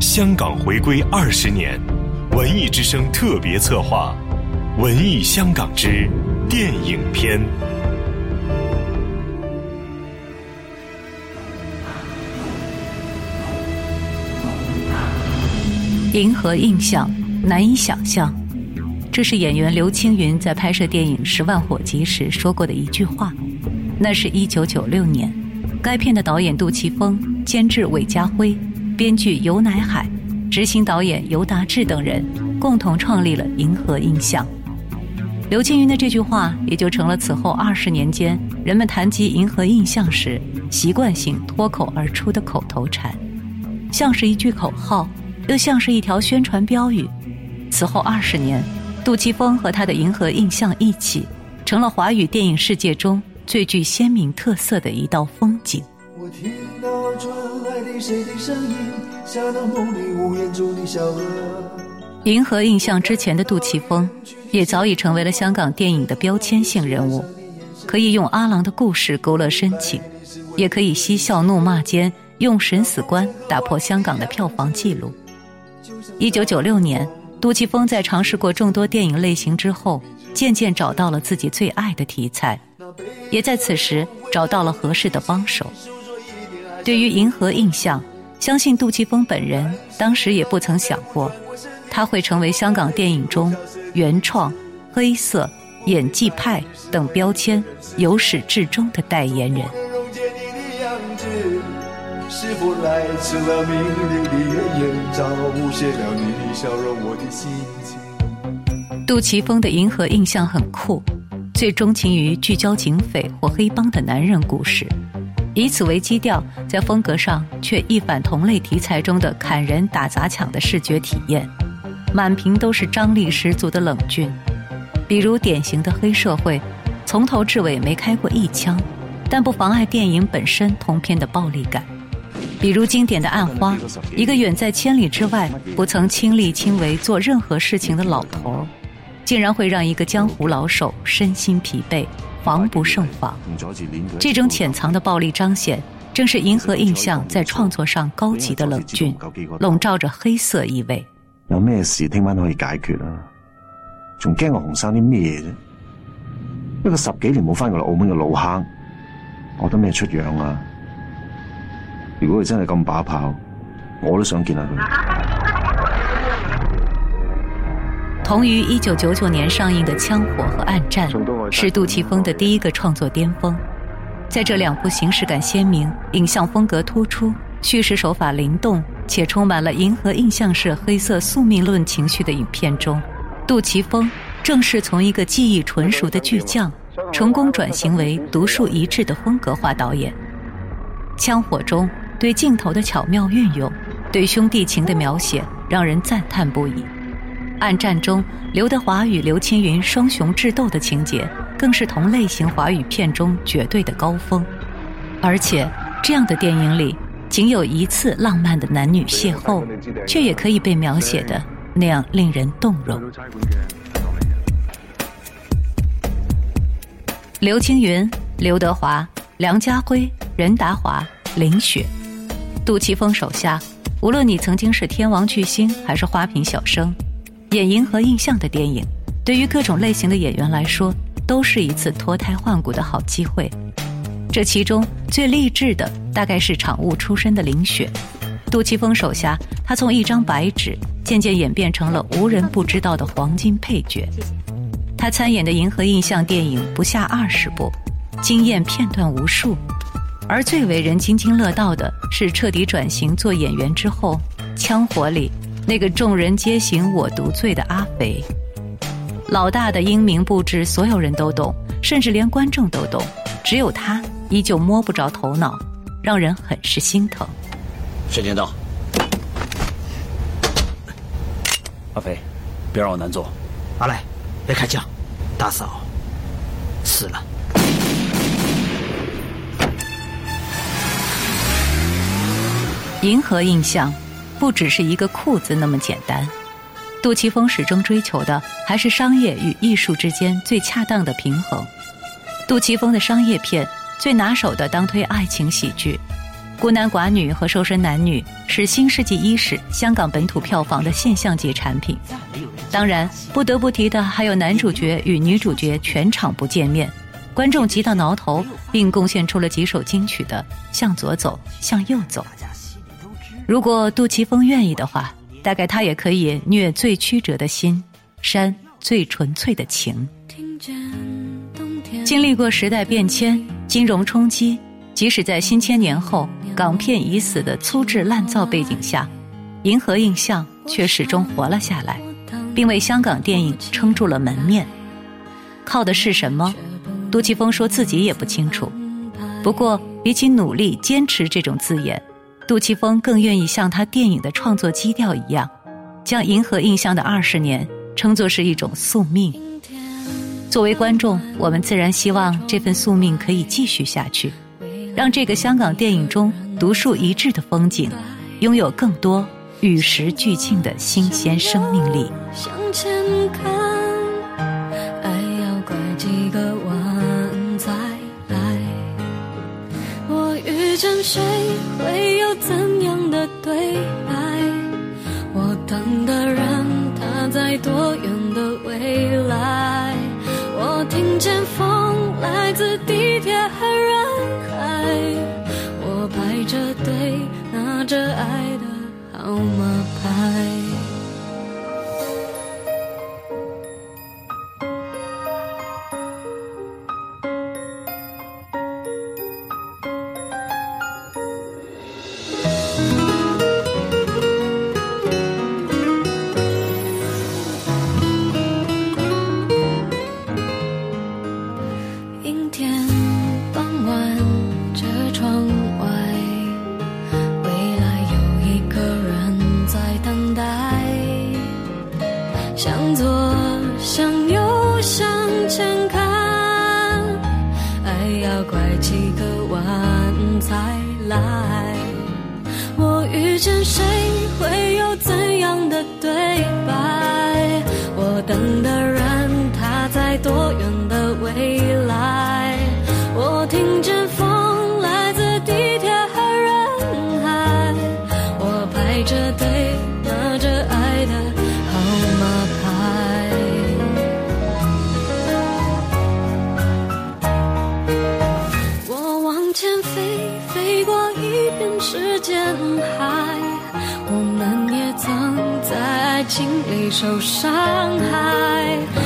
香港回归二十年，文艺之声特别策划《文艺香港之电影篇》。银河印象难以想象，这是演员刘青云在拍摄电影《十万火急》时说过的一句话。那是一九九六年，该片的导演杜琪峰、监制韦家辉、编剧尤乃海、执行导演尤达志等人共同创立了银河印象。刘青云的这句话也就成了此后二十年间人们谈及银河印象时习惯性脱口而出的口头禅，像是一句口号。又像是一条宣传标语。此后二十年，杜琪峰和他的银河印象一起，成了华语电影世界中最具鲜明特色的一道风景。我听到传来的谁的声音，像那梦里无言中的小河。银河印象之前的杜琪峰，也早已成为了香港电影的标签性人物，可以用阿郎的故事勾勒深情，也可以嬉笑怒骂间用审死官打破香港的票房纪录。一九九六年，杜琪峰在尝试过众多电影类型之后，渐渐找到了自己最爱的题材，也在此时找到了合适的帮手。对于银河印象，相信杜琪峰本人当时也不曾想过，他会成为香港电影中原创、黑色、演技派等标签由始至终的代言人。是否来自了命令的原因，彰显了你的笑容，我的心情。杜琪峰的银河印象很酷，最钟情于聚焦警匪或黑帮的男人故事，以此为基调，在风格上却一反同类题材中的砍人打砸抢的视觉体验，满屏都是张力十足的冷峻。比如典型的黑社会，从头至尾没开过一枪，但不妨碍电影本身通篇的暴力感。比如经典的《暗花》，一个远在千里之外、不曾亲力亲为做任何事情的老头，竟然会让一个江湖老手身心疲惫、防不胜防。这种潜藏的暴力彰显，正是银河印象在创作上高级的冷峻，笼罩着黑色意味。有咩事听晚可以解决啊？仲惊我红生啲咩啫？一个十几年冇翻过嚟澳门嘅老坑，我得咩出样啊？如果佢真系咁把炮，我都想见下佢。同于一九九九年上映的《枪火》和《暗战》，是杜琪峰的第一个创作巅峰。在这两部形式感鲜明、影像风格突出、叙事手法灵动且充满了银河印象式黑色宿命论情绪的影片中，杜琪峰正是从一个技艺纯熟的巨匠，成功转型为独树一帜的风格化导演。《枪火》中。对镜头的巧妙运用，对兄弟情的描写，让人赞叹不已。《暗战》中刘德华与刘青云双雄智斗的情节，更是同类型华语片中绝对的高峰。而且，这样的电影里，仅有一次浪漫的男女邂逅，却也可以被描写的那样令人动容。刘青云、刘德华、梁家辉、任达华、林雪。杜琪峰手下，无论你曾经是天王巨星还是花瓶小生，演银河印象的电影，对于各种类型的演员来说，都是一次脱胎换骨的好机会。这其中最励志的，大概是场务出身的林雪。杜琪峰手下，他从一张白纸，渐渐演变成了无人不知道的黄金配角。他参演的银河印象电影不下二十部，惊艳片段无数。而最为人津津乐道的是，彻底转型做演员之后，《枪火》里那个众人皆醒我独醉的阿肥，老大的英明布置，所有人都懂，甚至连观众都懂，只有他依旧摸不着头脑，让人很是心疼。时间到，阿飞，别让我难做。阿来，别开枪，大嫂死了。银河印象，不只是一个酷字那么简单。杜琪峰始终追求的还是商业与艺术之间最恰当的平衡。杜琪峰的商业片最拿手的当推爱情喜剧，《孤男寡女和瘦身男女是新世纪伊始香港本土票房的现象级产品。当然，不得不提的还有男主角与女主角全场不见面，观众急到挠头，并贡献出了几首金曲的《向左走，向右走》。如果杜琪峰愿意的话，大概他也可以虐最曲折的心，煽最纯粹的情。经历过时代变迁、金融冲击，即使在新千年后港片已死的粗制滥造背景下，银河映像却始终活了下来，并为香港电影撑住了门面。靠的是什么？杜琪峰说自己也不清楚。不过，比起努力、坚持这种字眼。杜琪峰更愿意像他电影的创作基调一样，将银河印象的二十年称作是一种宿命。作为观众，我们自然希望这份宿命可以继续下去，让这个香港电影中独树一帜的风景，拥有更多与时俱进的新鲜生命力。向前看，遇见谁？会有怎样的对白？我等的人他在多向左向右向前看爱要拐几个弯才来。我遇见谁会有怎样的对白？我等的人他在多远的未来？我听见心里受伤害。